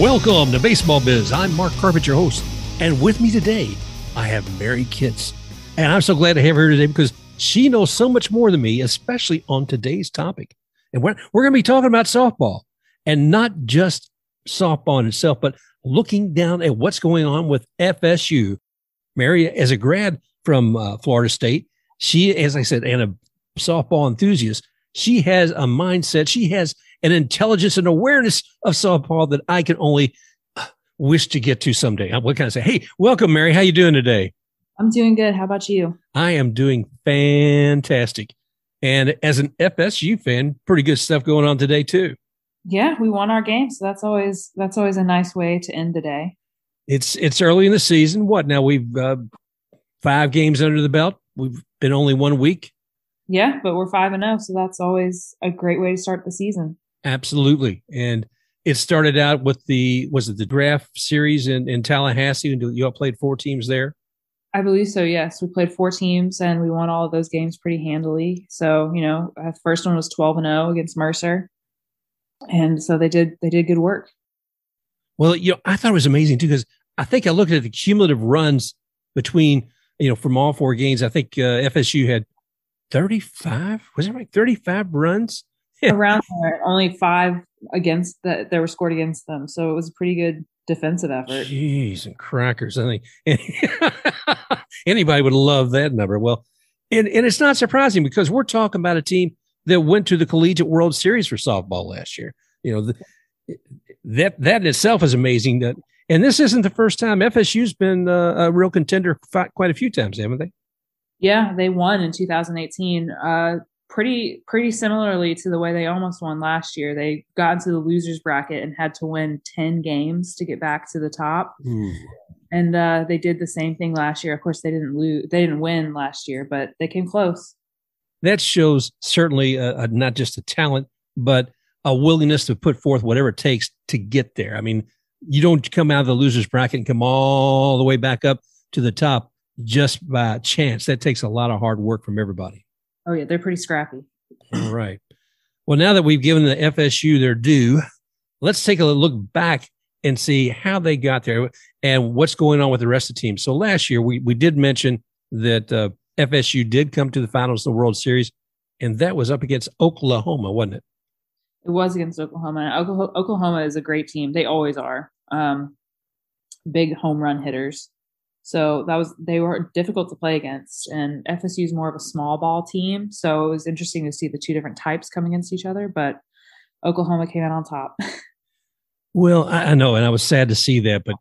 Welcome to Baseball Biz. I'm Mark Carpet, your host. And with me today, I have Mary Kitts. And I'm so glad to have her today because she knows so much more than me, especially on today's topic. And we're, we're going to be talking about softball and not just softball in itself, but looking down at what's going on with FSU. Mary, as a grad from uh, Florida State, she, as I said, and a softball enthusiast, she has a mindset. She has an intelligence and awareness of softball that I can only uh, wish to get to someday. What can I say? Hey, welcome, Mary. How you doing today? I'm doing good. How about you? I am doing fantastic. And as an FSU fan, pretty good stuff going on today too. Yeah, we won our game, so that's always that's always a nice way to end the day. It's it's early in the season. What now? We've uh, five games under the belt. We've been only one week. Yeah, but we're five and zero, oh, so that's always a great way to start the season. Absolutely, and it started out with the was it the draft series in in Tallahassee, and you all played four teams there. I believe so. Yes, we played four teams and we won all of those games pretty handily. So you know, the first one was twelve and zero against Mercer, and so they did they did good work. Well, you know, I thought it was amazing too because I think I looked at the cumulative runs between you know from all four games. I think uh, FSU had thirty five. Was it right? Thirty five runs. Around there, only five against that that were scored against them. So it was a pretty good defensive effort. Jeez and crackers. I think anybody would love that number. Well, and, and it's not surprising because we're talking about a team that went to the Collegiate World Series for softball last year. You know, the, that that in itself is amazing. That and this isn't the first time FSU's been uh, a real contender quite a few times, haven't they? Yeah, they won in 2018. Uh, pretty pretty similarly to the way they almost won last year. They got into the losers bracket and had to win 10 games to get back to the top. Ooh. And uh, they did the same thing last year. Of course, they didn't lose, they didn't win last year, but they came close. That shows certainly uh, not just a talent, but a willingness to put forth whatever it takes to get there. I mean, you don't come out of the losers bracket and come all the way back up to the top just by chance. That takes a lot of hard work from everybody. Oh yeah, they're pretty scrappy. All right. Well, now that we've given the FSU their due, let's take a look back and see how they got there and what's going on with the rest of the team. So last year we we did mention that uh, FSU did come to the finals of the World Series, and that was up against Oklahoma, wasn't it? It was against Oklahoma. Oklahoma is a great team. They always are. Um, big home run hitters. So that was they were difficult to play against. And FSU is more of a small ball team, so it was interesting to see the two different types coming against each other. But Oklahoma came out on top. well, I, know, and I was sad to see that, but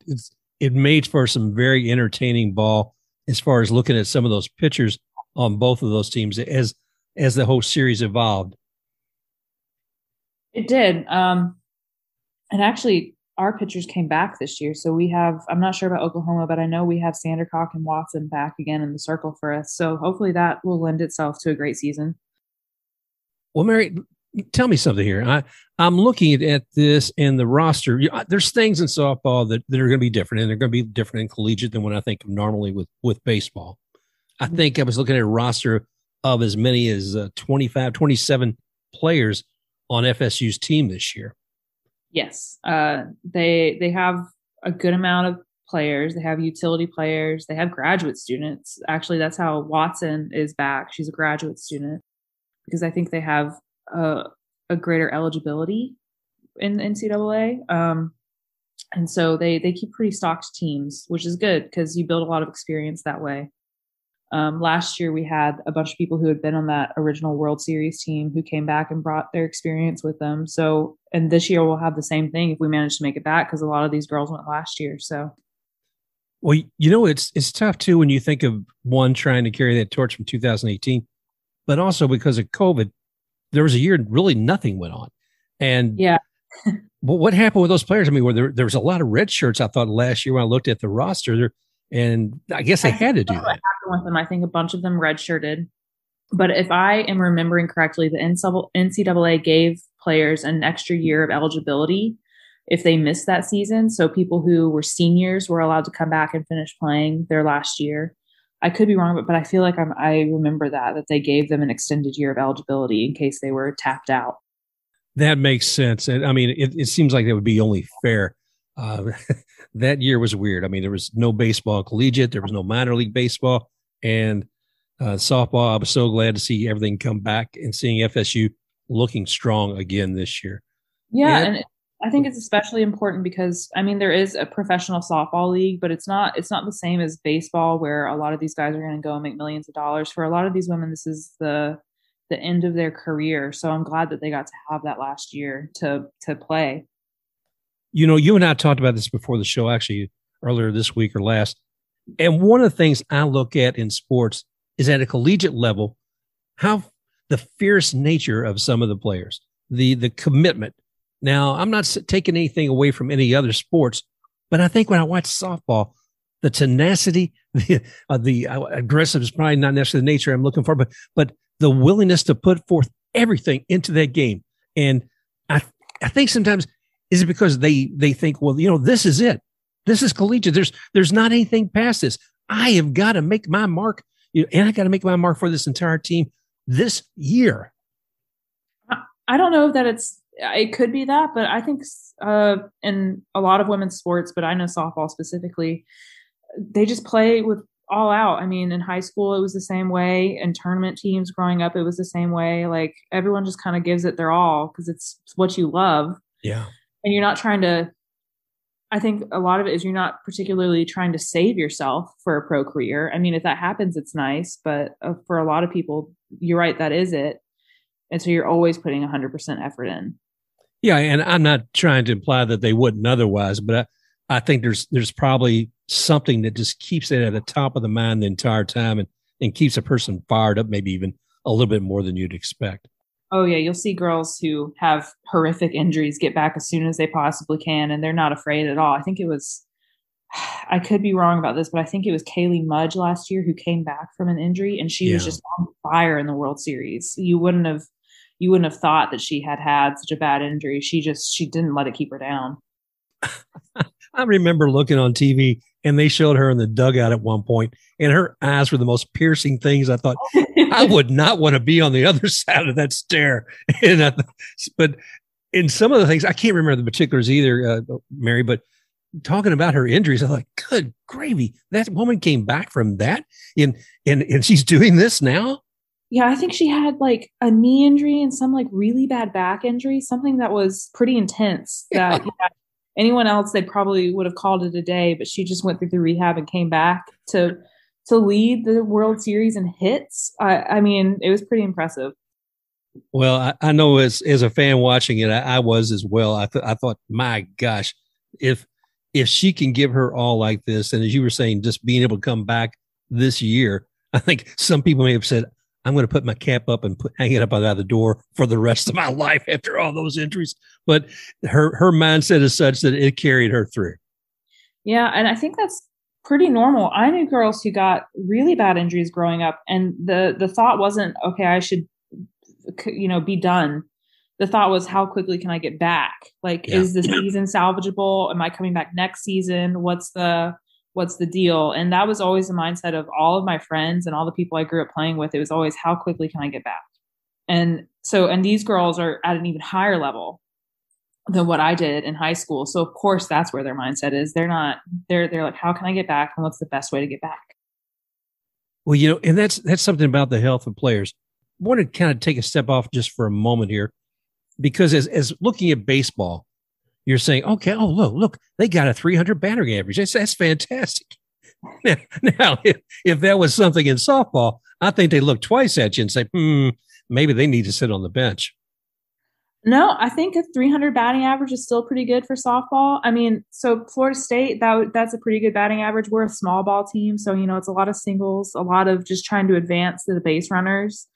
it made for some very entertaining ball as far as looking at some of those pitchers on both of those teams as as the whole series evolved. It did. Um, and actually, our pitchers came back this year. So we have, I'm not sure about Oklahoma, but I know we have Sandercock and Watson back again in the circle for us. So hopefully that will lend itself to a great season. Well, Mary, tell me something here. I, I'm looking at this and the roster. There's things in softball that, that are going to be different, and they're going to be different in collegiate than what I think normally with, with baseball. I mm-hmm. think I was looking at a roster of as many as uh, 25, 27 players on FSU's team this year. Yes, uh, they they have a good amount of players. They have utility players. They have graduate students. Actually, that's how Watson is back. She's a graduate student because I think they have a, a greater eligibility in NCAA. Um, and so they they keep pretty stocked teams, which is good because you build a lot of experience that way. Um, last year, we had a bunch of people who had been on that original World Series team who came back and brought their experience with them. So, and this year we'll have the same thing if we manage to make it back because a lot of these girls went last year. So, well, you know, it's it's tough too when you think of one trying to carry that torch from 2018, but also because of COVID, there was a year really nothing went on, and yeah. but what happened with those players? I mean, were there there was a lot of red shirts. I thought last year when I looked at the roster, there and I guess they had to do that. With them, I think a bunch of them redshirted. But if I am remembering correctly, the NCAA gave players an extra year of eligibility if they missed that season. So people who were seniors were allowed to come back and finish playing their last year. I could be wrong, but, but I feel like I'm, I remember that that they gave them an extended year of eligibility in case they were tapped out. That makes sense, and I mean, it, it seems like that would be only fair uh, that year was weird. I mean, there was no baseball collegiate, there was no minor league baseball, and uh, softball. I was so glad to see everything come back and seeing FSU looking strong again this year. Yeah, and, and I think it's especially important because I mean there is a professional softball league, but it's not it's not the same as baseball where a lot of these guys are going to go and make millions of dollars. For a lot of these women, this is the the end of their career. So I'm glad that they got to have that last year to to play. You know, you and I talked about this before the show, actually earlier this week or last. And one of the things I look at in sports is at a collegiate level, how the fierce nature of some of the players, the the commitment. Now, I'm not taking anything away from any other sports, but I think when I watch softball, the tenacity, the uh, the uh, aggressive is probably not necessarily the nature I'm looking for, but but the willingness to put forth everything into that game. And I I think sometimes is it because they they think, well, you know, this is it. This is collegiate. There's there's not anything past this. I have got to make my mark, you know, and I got to make my mark for this entire team this year. I don't know that it's it could be that, but I think uh, in a lot of women's sports, but I know softball specifically, they just play with all out. I mean, in high school, it was the same way. In tournament teams growing up, it was the same way. Like everyone just kind of gives it their all because it's, it's what you love. Yeah. And you're not trying to, I think a lot of it is you're not particularly trying to save yourself for a pro career. I mean, if that happens, it's nice. But uh, for a lot of people, you're right, that is it. And so you're always putting 100% effort in. Yeah. And I'm not trying to imply that they wouldn't otherwise, but I, I think there's, there's probably something that just keeps it at the top of the mind the entire time and, and keeps a person fired up, maybe even a little bit more than you'd expect. Oh yeah, you'll see girls who have horrific injuries get back as soon as they possibly can, and they're not afraid at all. I think it was, I could be wrong about this, but I think it was Kaley Mudge last year who came back from an injury, and she yeah. was just on fire in the World Series. You wouldn't have, you wouldn't have thought that she had had such a bad injury. She just she didn't let it keep her down. I remember looking on TV and they showed her in the dugout at one point, and her eyes were the most piercing things. I thought I would not want to be on the other side of that stare. And I, but in some of the things, I can't remember the particulars either, uh, Mary. But talking about her injuries, I'm like, good gravy, that woman came back from that, and and and she's doing this now. Yeah, I think she had like a knee injury and some like really bad back injury, something that was pretty intense. That yeah. Yeah, anyone else they probably would have called it a day but she just went through the rehab and came back to to lead the world series in hits. I, I mean it was pretty impressive. Well i, I know as as a fan watching it i, I was as well. I, th- I thought my gosh if if she can give her all like this and as you were saying just being able to come back this year i think some people may have said I'm going to put my cap up and put, hang it up out of the door for the rest of my life after all those injuries. But her her mindset is such that it carried her through. Yeah, and I think that's pretty normal. I knew girls who got really bad injuries growing up, and the the thought wasn't okay. I should, you know, be done. The thought was, how quickly can I get back? Like, yeah. is the season salvageable? Am I coming back next season? What's the what's the deal? And that was always the mindset of all of my friends and all the people I grew up playing with. It was always, how quickly can I get back? And so, and these girls are at an even higher level than what I did in high school. So of course that's where their mindset is. They're not, they're, they're like, how can I get back? And what's the best way to get back? Well, you know, and that's, that's something about the health of players. I want to kind of take a step off just for a moment here, because as, as looking at baseball, you're saying, okay, oh, look, look, they got a 300 batting average. That's, that's fantastic. Now, now if, if that was something in softball, I think they look twice at you and say, hmm, maybe they need to sit on the bench. No, I think a 300 batting average is still pretty good for softball. I mean, so Florida State that that's a pretty good batting average. We're a small ball team, so you know it's a lot of singles, a lot of just trying to advance to the base runners.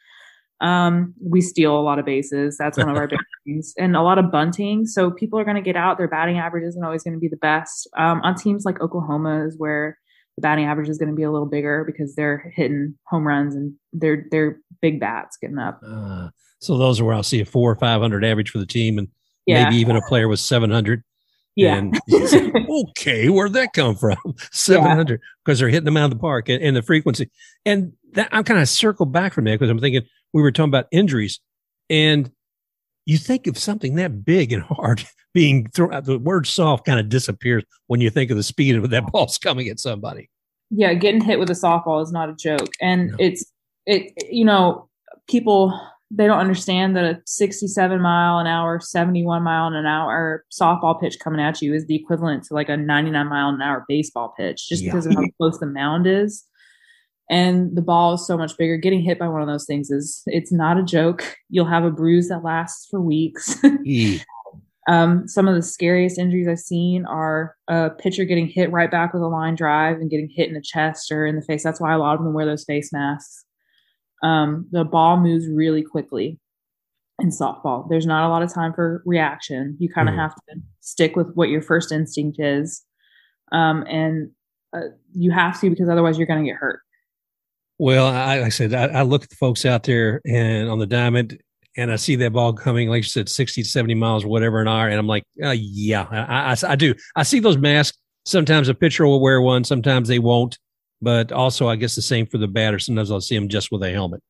Um, we steal a lot of bases. That's one of our big things, and a lot of bunting. So people are going to get out. Their batting average isn't always going to be the best. Um, on teams like Oklahoma is where the batting average is going to be a little bigger because they're hitting home runs and they're they're big bats getting up. Uh, so those are where I'll see a four or five hundred average for the team, and yeah. maybe even a player with seven hundred. Yeah. And okay, where'd that come from? 700 because yeah. they're hitting them out of the park and, and the frequency. And that I'm kind of circled back from that because I'm thinking we were talking about injuries and you think of something that big and hard being thrown out, the word soft kind of disappears when you think of the speed of that ball's coming at somebody. Yeah, getting hit with a softball is not a joke. And no. it's, it, you know, people, they don't understand that a 67 mile an hour, 71 mile an hour softball pitch coming at you is the equivalent to like a 99 mile an hour baseball pitch just yeah. because of how close the mound is and the ball is so much bigger. Getting hit by one of those things is it's not a joke. You'll have a bruise that lasts for weeks. Um, some of the scariest injuries i've seen are a pitcher getting hit right back with a line drive and getting hit in the chest or in the face. That's why a lot of them wear those face masks. Um, the ball moves really quickly in softball. There's not a lot of time for reaction. You kind of mm. have to stick with what your first instinct is. Um, and uh, you have to because otherwise you're going to get hurt well, I, like I said, I, I, look at the folks out there and on the diamond, and I see that ball coming, like you said, 60 to 70 miles or whatever an hour. And I'm like, uh, yeah, I, I, I, do. I see those masks. Sometimes a pitcher will wear one, sometimes they won't. But also, I guess the same for the batter. Sometimes I'll see them just with a helmet.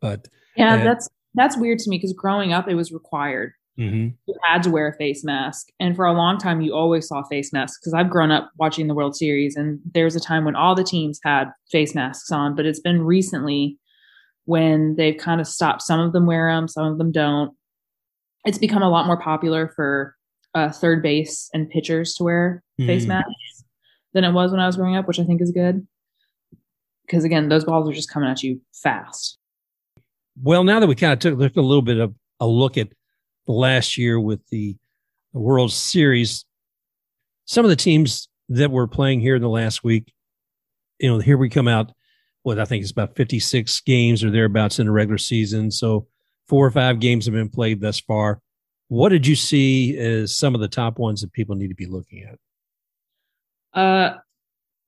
But yeah, uh, that's that's weird to me because growing up, it was required. Mm-hmm. You had to wear a face mask. And for a long time, you always saw face masks because I've grown up watching the World Series and there was a time when all the teams had face masks on, but it's been recently when they've kind of stopped. Some of them wear them, some of them don't. It's become a lot more popular for uh, third base and pitchers to wear mm-hmm. face masks than it was when I was growing up, which I think is good. Because again, those balls are just coming at you fast. Well, now that we kind of took a little bit of a look at last year with the, World Series, some of the teams that were playing here in the last week, you know, here we come out. What I think is about 56 games or thereabouts in the regular season. So four or five games have been played thus far. What did you see as some of the top ones that people need to be looking at? Uh,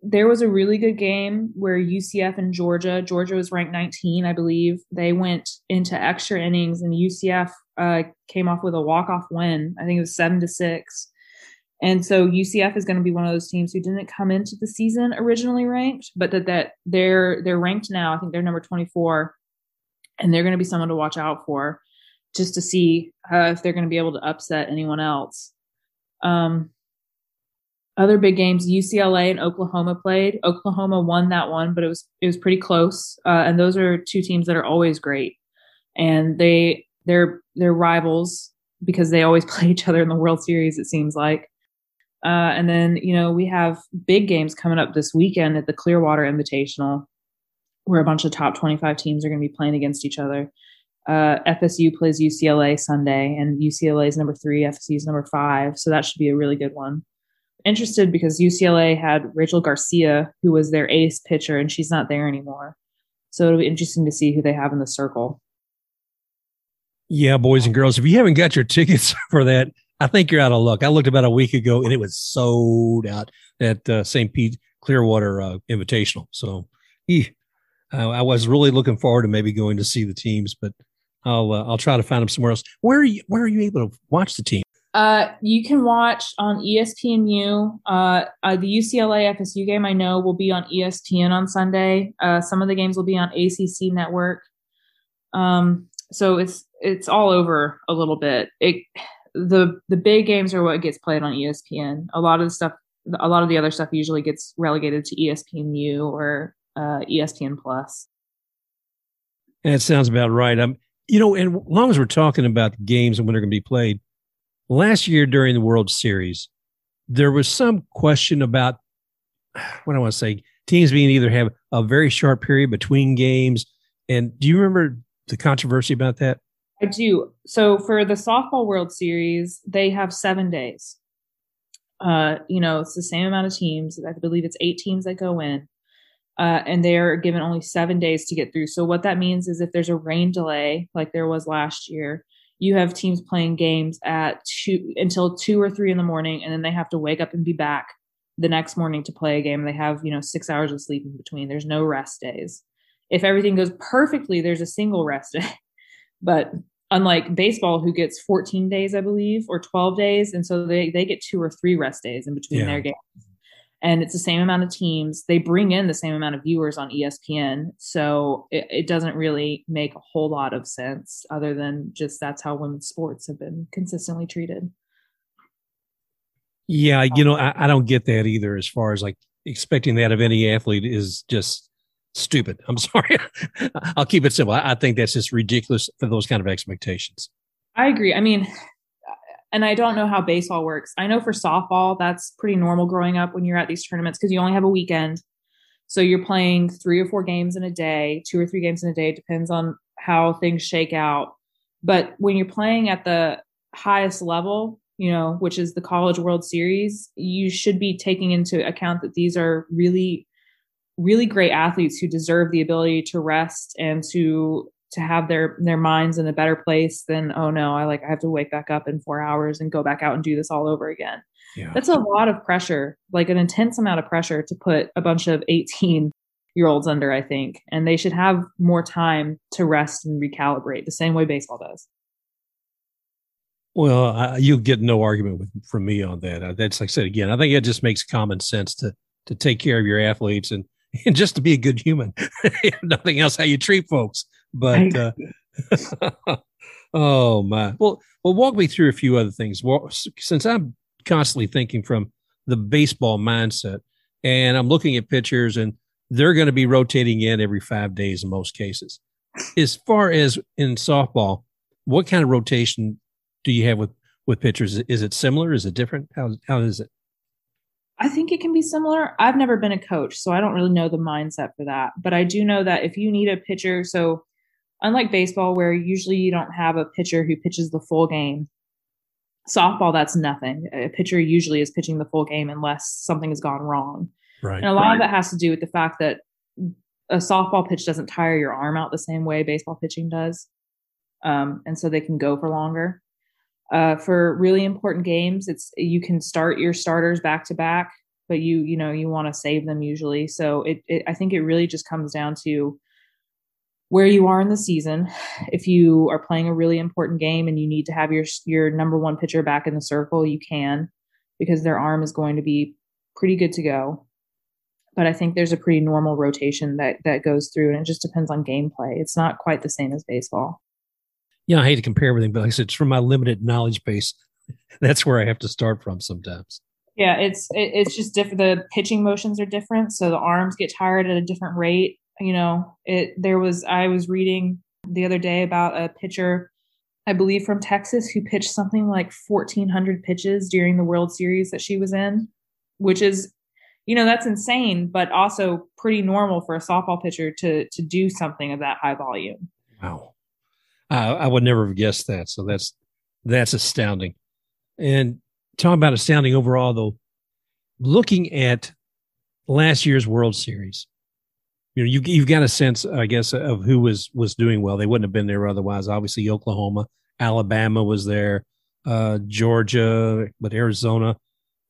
there was a really good game where UCF and Georgia, Georgia was ranked 19, I believe. They went into extra innings and UCF uh, came off with a walk-off win. I think it was seven to six. And so UCF is going to be one of those teams who didn't come into the season originally ranked, but that that they're they're ranked now. I think they're number 24, and they're going to be someone to watch out for, just to see uh, if they're going to be able to upset anyone else. Um, other big games, UCLA and Oklahoma played. Oklahoma won that one, but it was it was pretty close. Uh, and those are two teams that are always great, and they they're they're rivals because they always play each other in the World Series. It seems like. Uh, and then you know we have big games coming up this weekend at the Clearwater Invitational, where a bunch of top twenty-five teams are going to be playing against each other. Uh, FSU plays UCLA Sunday, and UCLA is number three, FSU is number five, so that should be a really good one interested because UCLA had Rachel Garcia, who was their ace pitcher, and she's not there anymore. So it'll be interesting to see who they have in the circle. Yeah, boys and girls, if you haven't got your tickets for that, I think you're out of luck. I looked about a week ago and it was sold out at uh, St. Pete Clearwater uh, Invitational. So, eh, I was really looking forward to maybe going to see the teams, but I'll uh, I'll try to find them somewhere else. Where are you? Where are you able to watch the team? Uh, you can watch on ESPNU. Uh, uh, the UCLA FSU game I know will be on ESPN on Sunday. Uh, some of the games will be on ACC Network. Um, so it's it's all over a little bit. It the the big games are what gets played on ESPN. A lot of the stuff, a lot of the other stuff usually gets relegated to ESPNU or uh, ESPN Plus. That sounds about right. Um, you know, and as long as we're talking about games and when they're going to be played, last year during the World Series, there was some question about what I want to say teams being either have a very short period between games. And do you remember the controversy about that? I do. So for the softball World Series, they have seven days. Uh, you know, it's the same amount of teams. I believe it's eight teams that go in. Uh, and they're given only seven days to get through. So what that means is if there's a rain delay, like there was last year, you have teams playing games at two until two or three in the morning, and then they have to wake up and be back the next morning to play a game. They have, you know, six hours of sleep in between. There's no rest days. If everything goes perfectly, there's a single rest day. but unlike baseball, who gets 14 days, I believe, or 12 days, and so they they get two or three rest days in between yeah. their games. And it's the same amount of teams. They bring in the same amount of viewers on ESPN. So it, it, doesn't really make a whole lot of sense other than just that's how women's sports have been consistently treated. Yeah, you know, I, I don't get that either as far as like expecting that of any athlete is just stupid. I'm sorry. I'll keep it simple. I, I think that's just ridiculous for those kind of expectations. I agree. I mean, and I don't know how baseball works. I know for softball, that's pretty normal growing up when you're at these tournaments because you only have a weekend. So you're playing three or four games in a day, two or three games in a day, depends on how things shake out. But when you're playing at the highest level, you know, which is the College World Series, you should be taking into account that these are really, really great athletes who deserve the ability to rest and to to have their their minds in a better place than oh no i like i have to wake back up in four hours and go back out and do this all over again. Yeah. that's a lot of pressure like an intense amount of pressure to put a bunch of 18 year olds under i think and they should have more time to rest and recalibrate the same way baseball does. Well I, you get no argument with, from me on that. Uh, that's like i said again i think it just makes common sense to to take care of your athletes and and just to be a good human. Nothing else how you treat folks but uh, oh my. Well, well, walk me through a few other things. Well, since I'm constantly thinking from the baseball mindset, and I'm looking at pitchers, and they're going to be rotating in every five days in most cases. As far as in softball, what kind of rotation do you have with with pitchers? Is it similar? Is it different? How how is it? I think it can be similar. I've never been a coach, so I don't really know the mindset for that. But I do know that if you need a pitcher, so unlike baseball where usually you don't have a pitcher who pitches the full game softball that's nothing. A pitcher usually is pitching the full game unless something has gone wrong. Right and a lot right. of that has to do with the fact that a softball pitch doesn't tire your arm out the same way baseball pitching does um, and so they can go for longer. Uh, for really important games it's you can start your starters back to back but you you know you want to save them usually. So it, it i think it really just comes down to where you are in the season. If you are playing a really important game and you need to have your your number one pitcher back in the circle, you can because their arm is going to be pretty good to go. But I think there's a pretty normal rotation that that goes through, and it just depends on gameplay. It's not quite the same as baseball. Yeah, I hate to compare everything, but like I said, it's from my limited knowledge base. That's where I have to start from sometimes. Yeah, it's it, it's just different. The pitching motions are different, so the arms get tired at a different rate you know, it there was I was reading the other day about a pitcher I believe from Texas who pitched something like 1400 pitches during the World Series that she was in, which is you know, that's insane, but also pretty normal for a softball pitcher to to do something of that high volume. Wow. I, I would never have guessed that. So that's that's astounding. And talking about astounding overall, though, looking at last year's World Series, you know, you, you've got a sense, I guess, of who was was doing well. They wouldn't have been there otherwise. Obviously, Oklahoma, Alabama was there, uh, Georgia, but Arizona,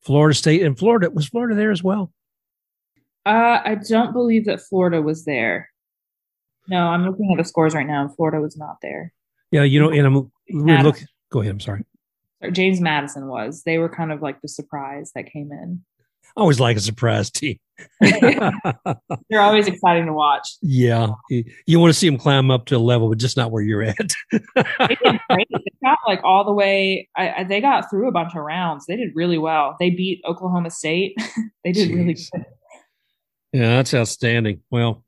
Florida State, and Florida was Florida there as well. Uh, I don't believe that Florida was there. No, I'm looking at the scores right now, and Florida was not there. Yeah, you know, and I'm we're look. Go ahead. I'm sorry. James Madison was. They were kind of like the surprise that came in. I always like a surprise team. They're always exciting to watch. Yeah. You, want to see them climb up to a level, but just not where you're at. they did great. They got like all the way, I, I, they got through a bunch of rounds. They did really well. They beat Oklahoma State. they did Jeez. really good. Yeah, that's outstanding. Well,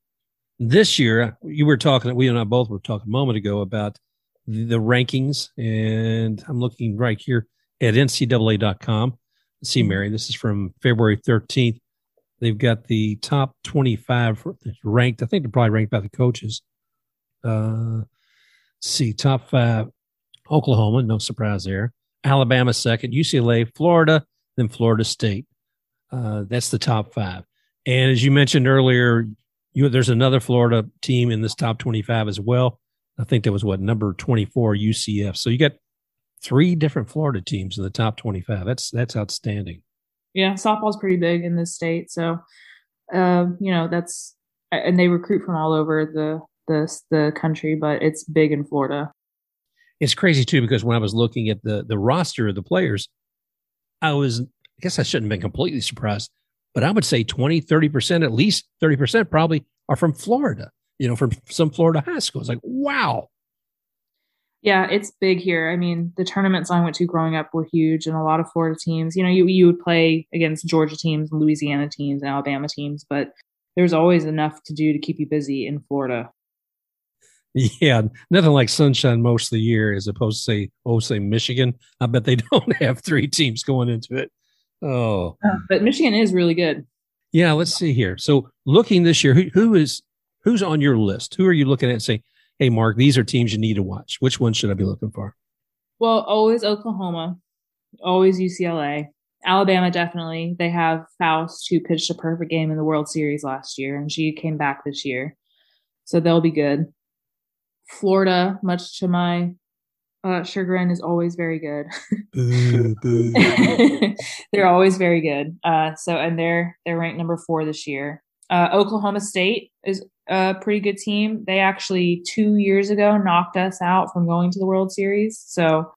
this year, uh, you were talking, we and I both were talking a moment ago about the rankings, and I'm looking right here at NCAA.com see. Mary, this is from February 13th. They've got the top 25 ranked. I think they're probably ranked by the coaches. Uh, see, top five Oklahoma, no surprise there. Alabama second, UCLA, Florida, then Florida State. Uh, that's the top five. And as you mentioned earlier, you, there's another Florida team in this top 25 as well. I think that was what number 24 UCF. So you got three different Florida teams in the top 25. That's that's outstanding. Yeah, softball's pretty big in this state, so uh, you know that's and they recruit from all over the the the country, but it's big in Florida. It's crazy too because when I was looking at the the roster of the players, I was I guess I shouldn't have been completely surprised, but I would say 20, 30%, at least 30% probably are from Florida, you know, from some Florida high schools. Like, wow. Yeah, it's big here. I mean, the tournaments I went to growing up were huge, and a lot of Florida teams. You know, you you would play against Georgia teams, Louisiana teams, and Alabama teams, but there's always enough to do to keep you busy in Florida. Yeah, nothing like sunshine most of the year, as opposed to say, oh, say Michigan. I bet they don't have three teams going into it. Oh, uh, but Michigan is really good. Yeah, let's see here. So, looking this year, who, who is who's on your list? Who are you looking at and saying, "Hey, Mark, these are teams you need to watch. Which one should I be looking for?" Well, always Oklahoma, always UCLA, Alabama. Definitely, they have Fouts, who pitched a perfect game in the World Series last year, and she came back this year, so they'll be good. Florida, much to my uh, chagrin, is always very good. boo, boo. they're always very good. Uh, so, and they're they're ranked number four this year. Uh, Oklahoma State is a pretty good team. They actually two years ago knocked us out from going to the World Series. So,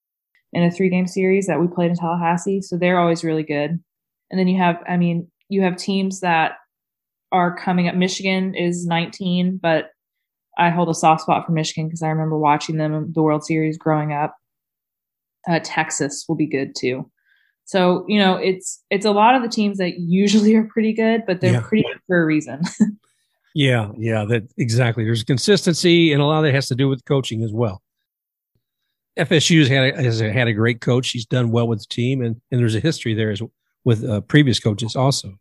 in a three game series that we played in Tallahassee. So they're always really good. And then you have, I mean, you have teams that are coming up. Michigan is 19, but I hold a soft spot for Michigan because I remember watching them in the World Series growing up. Uh, Texas will be good too. So you know, it's it's a lot of the teams that usually are pretty good, but they're yeah. pretty good for a reason. yeah, yeah, that exactly. There's consistency, and a lot of that has to do with coaching as well. FSU has had a, has had a great coach. He's done well with the team, and and there's a history there as with uh, previous coaches also.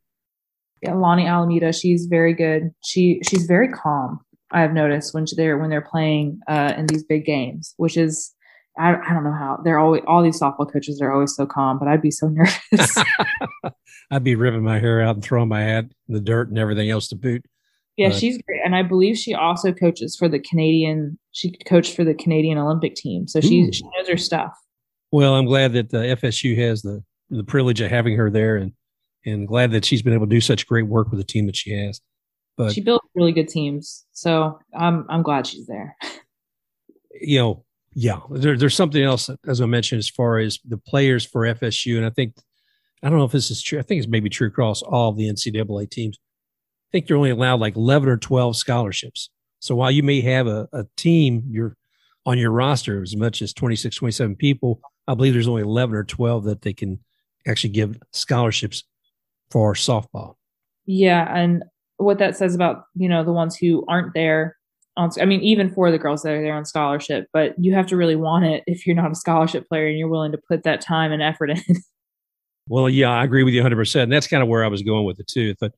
Yeah, Lonni Alameda, she's very good. She she's very calm. I've noticed when they're when they're playing uh, in these big games, which is I, I don't know how they're always all these softball coaches are always so calm, but I'd be so nervous. I'd be ripping my hair out and throwing my hat in the dirt and everything else to boot. Yeah, she's great, and I believe she also coaches for the Canadian. She coached for the Canadian Olympic team, so she she knows her stuff. Well, I'm glad that uh, the FSU has the the privilege of having her there, and and glad that she's been able to do such great work with the team that she has. But she built really good teams, so I'm I'm glad she's there. You know, yeah, there, there's something else as I mentioned as far as the players for FSU, and I think I don't know if this is true. I think it's maybe true across all the NCAA teams. I think you're only allowed like 11 or 12 scholarships. So while you may have a, a team, you're on your roster as much as 26, 27 people. I believe there's only 11 or 12 that they can actually give scholarships for softball. Yeah, and what that says about you know the ones who aren't there on i mean even for the girls that are there on scholarship but you have to really want it if you're not a scholarship player and you're willing to put that time and effort in. Well yeah i agree with you 100% and that's kind of where i was going with it too but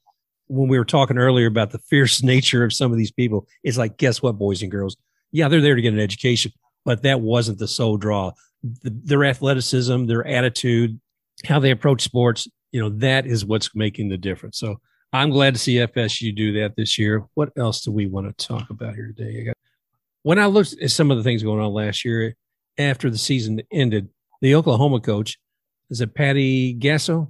when we were talking earlier about the fierce nature of some of these people it's like guess what boys and girls? Yeah they're there to get an education but that wasn't the sole draw. The, their athleticism their attitude how they approach sports you know that is what's making the difference. So I'm glad to see FSU do that this year. What else do we want to talk about here today? I got, when I looked at some of the things going on last year after the season ended, the Oklahoma coach, is it Patty Gasso?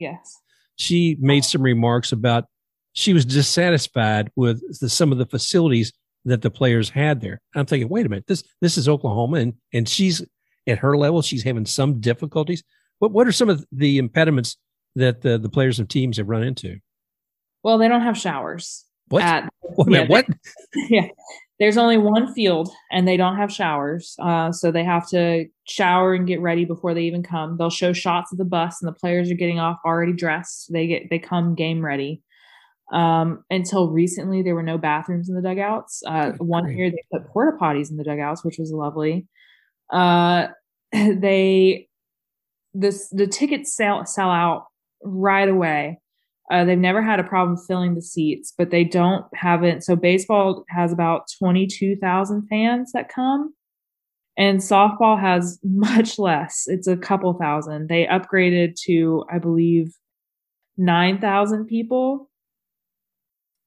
Yes. She made some remarks about she was dissatisfied with the, some of the facilities that the players had there. I'm thinking, wait a minute, this this is Oklahoma, and and she's at her level, she's having some difficulties. What what are some of the impediments that the, the players and teams have run into? Well, they don't have showers. What? At, yeah, what? yeah. There's only one field and they don't have showers. Uh, so they have to shower and get ready before they even come. They'll show shots of the bus and the players are getting off already dressed. They get they come game ready. Um, until recently, there were no bathrooms in the dugouts. Uh, one year they put porta potties in the dugouts, which was lovely. Uh, they this the tickets sell sell out right away. Uh, they've never had a problem filling the seats, but they don't have it. So baseball has about 22,000 fans that come, and softball has much less. It's a couple thousand. They upgraded to, I believe, 9,000 people.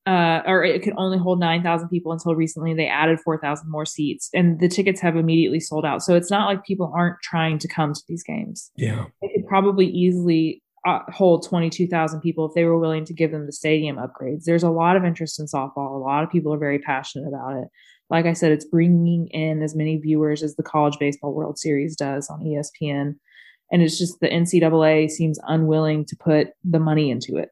Uh, or it could only hold 9,000 people until recently. They added 4,000 more seats, and the tickets have immediately sold out. So it's not like people aren't trying to come to these games. Yeah. They could probably easily uh, hold 22,000 people if they were willing to give them the stadium upgrades. There's a lot of interest in softball. A lot of people are very passionate about it. Like I said, it's bringing in as many viewers as the College Baseball World Series does on ESPN. And it's just the NCAA seems unwilling to put the money into it.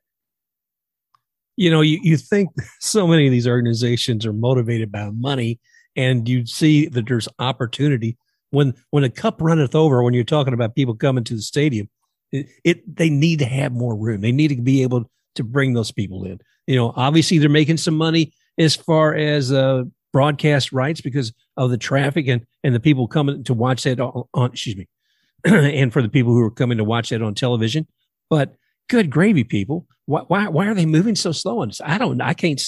You know, you, you think so many of these organizations are motivated by money, and you see that there's opportunity when when a cup runneth over. When you're talking about people coming to the stadium, it, it they need to have more room. They need to be able to bring those people in. You know, obviously they're making some money as far as uh, broadcast rights because of the traffic and and the people coming to watch that on, excuse me, and for the people who are coming to watch that on television. But good gravy, people. Why, why, why are they moving so slow? on this? I don't, I can't,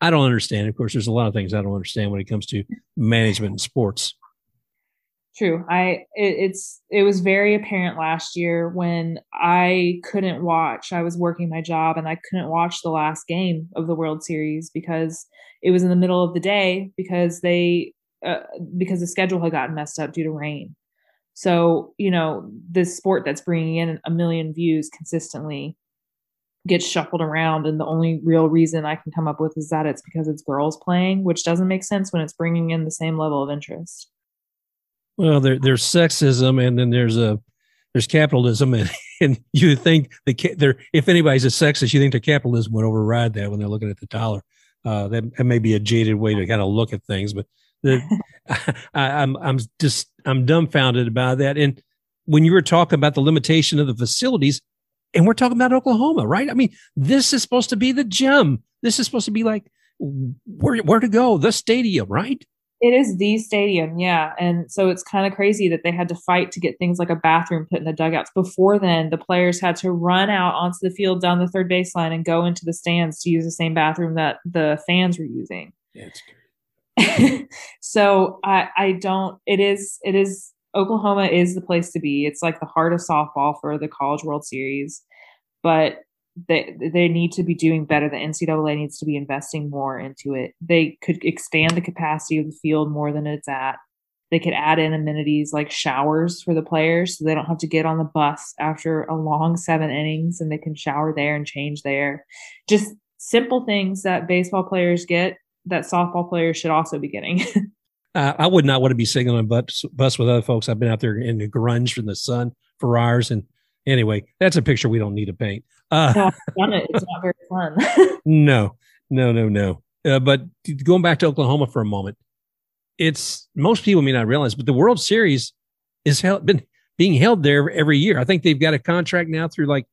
I don't understand. Of course, there's a lot of things I don't understand when it comes to management and sports. True. I, it, it's, it was very apparent last year when I couldn't watch. I was working my job and I couldn't watch the last game of the World Series because it was in the middle of the day because they, uh, because the schedule had gotten messed up due to rain. So, you know, this sport that's bringing in a million views consistently gets shuffled around. And the only real reason I can come up with is that it's because it's girls playing, which doesn't make sense when it's bringing in the same level of interest. Well, there, there's sexism and then there's a, there's capitalism and, and you think the there if anybody's a sexist you think the capitalism would override that when they're looking at the dollar uh, that, that may be a jaded way to kind of look at things but the, I, I'm I'm just I'm dumbfounded about that. And when you were talking about the limitation of the facilities, and we're talking about Oklahoma, right? I mean, this is supposed to be the gem. This is supposed to be like where where to go, the stadium, right? It is the stadium, yeah. And so it's kind of crazy that they had to fight to get things like a bathroom put in the dugouts. Before then, the players had to run out onto the field down the third baseline and go into the stands to use the same bathroom that the fans were using. Yeah, so I, I don't. It is. It is. Oklahoma is the place to be. It's like the heart of softball for the College World Series, but they they need to be doing better. The NCAA needs to be investing more into it. They could expand the capacity of the field more than it's at. They could add in amenities like showers for the players so they don't have to get on the bus after a long seven innings and they can shower there and change there. Just simple things that baseball players get that softball players should also be getting. uh, I would not want to be sitting on a bus, bus with other folks. I've been out there in the grunge from the sun for hours. And anyway, that's a picture we don't need to paint. Uh, no. It's not very fun. no, no, no, no. Uh, but going back to Oklahoma for a moment, it's most people may not realize, but the World Series is held, been being held there every year. I think they've got a contract now through like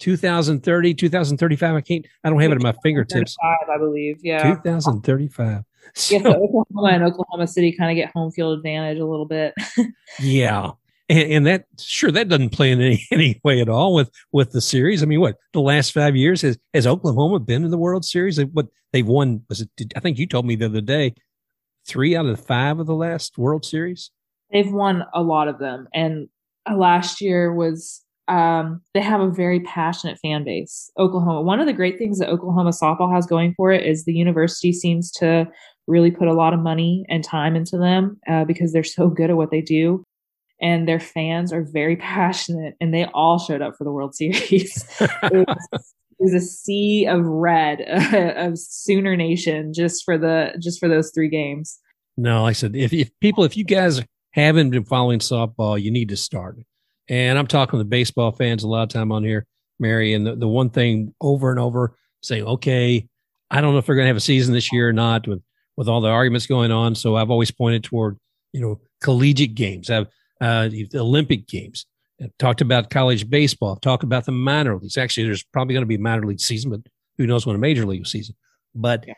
2030, 2035. I can't, I don't have it at my fingertips. I believe. Yeah. 2035. So, yeah, so Oklahoma and Oklahoma City kind of get home field advantage a little bit. yeah. And, and, that sure that doesn't play in any, any way at all with with the series. I mean, what the last five years has has Oklahoma been in the World Series? What they've won was it? I think you told me the other day, three out of five of the last World Series. They've won a lot of them, and last year was um, they have a very passionate fan base. Oklahoma. One of the great things that Oklahoma softball has going for it is the university seems to really put a lot of money and time into them uh, because they're so good at what they do. And their fans are very passionate, and they all showed up for the World Series. it, was, it, was, a sea of red of Sooner Nation just for the just for those three games. No, like I said, if, if people, if you guys haven't been following softball, you need to start. And I'm talking to baseball fans a lot of time on here, Mary. And the, the one thing over and over saying, okay, I don't know if they're going to have a season this year or not with, with all the arguments going on. So I've always pointed toward, you know, collegiate games, have uh, the Olympic games. I've talked about college baseball. I've talked about the minor leagues. Actually, there's probably going to be a minor league season, but who knows when a major league season. But yeah.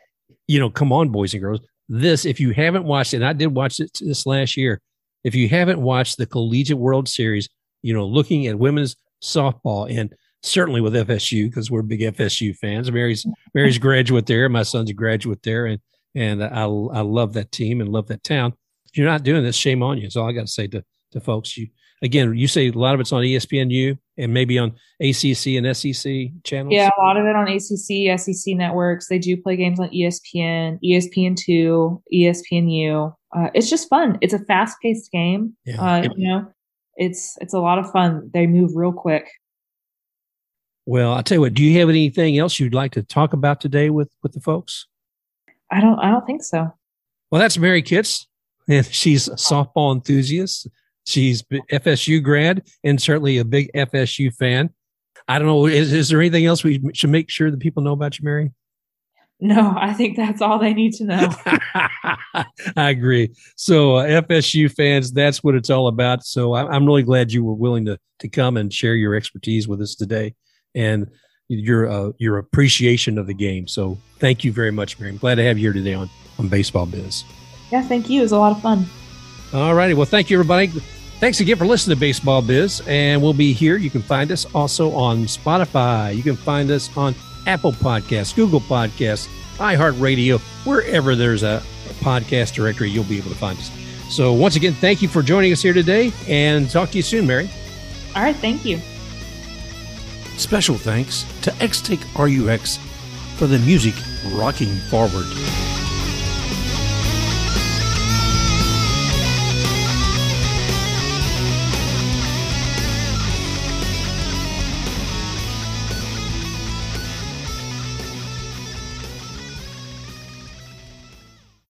you know, come on, boys and girls. This, if you haven't watched it, and I did watch it this last year. If you haven't watched the Collegiate World Series, you know, looking at women's softball and certainly with FSU because we're big FSU fans. Mary's Mary's graduate there. My son's a graduate there, and and I I love that team and love that town. If you're not doing this, shame on you. That's all I got to say to to folks. You again, you say a lot of it's on ESPNU and maybe on ACC and SEC channels. Yeah, a lot of it on ACC, SEC networks. They do play games on ESPN, ESPN two, ESPNU. Uh, it's just fun. It's a fast paced game. Yeah. Uh, you know, it's it's a lot of fun. They move real quick. Well, I'll tell you what. Do you have anything else you'd like to talk about today with with the folks? I don't. I don't think so. Well, that's Mary Kitts, and she's a softball enthusiast. She's FSU grad and certainly a big FSU fan. I don't know. Is, is there anything else we should make sure that people know about you, Mary? No, I think that's all they need to know. I agree. So, uh, FSU fans, that's what it's all about. So, I, I'm really glad you were willing to to come and share your expertise with us today, and your uh, your appreciation of the game. So, thank you very much, Mary. I'm glad to have you here today on on Baseball Biz. Yeah, thank you. It was a lot of fun. All righty. Well, thank you, everybody. Thanks again for listening to Baseball Biz, and we'll be here. You can find us also on Spotify. You can find us on Apple Podcasts, Google Podcasts, iHeartRadio, wherever there's a podcast directory, you'll be able to find us. So, once again, thank you for joining us here today and talk to you soon, Mary. All right. Thank you. Special thanks to X Take RUX for the music rocking forward.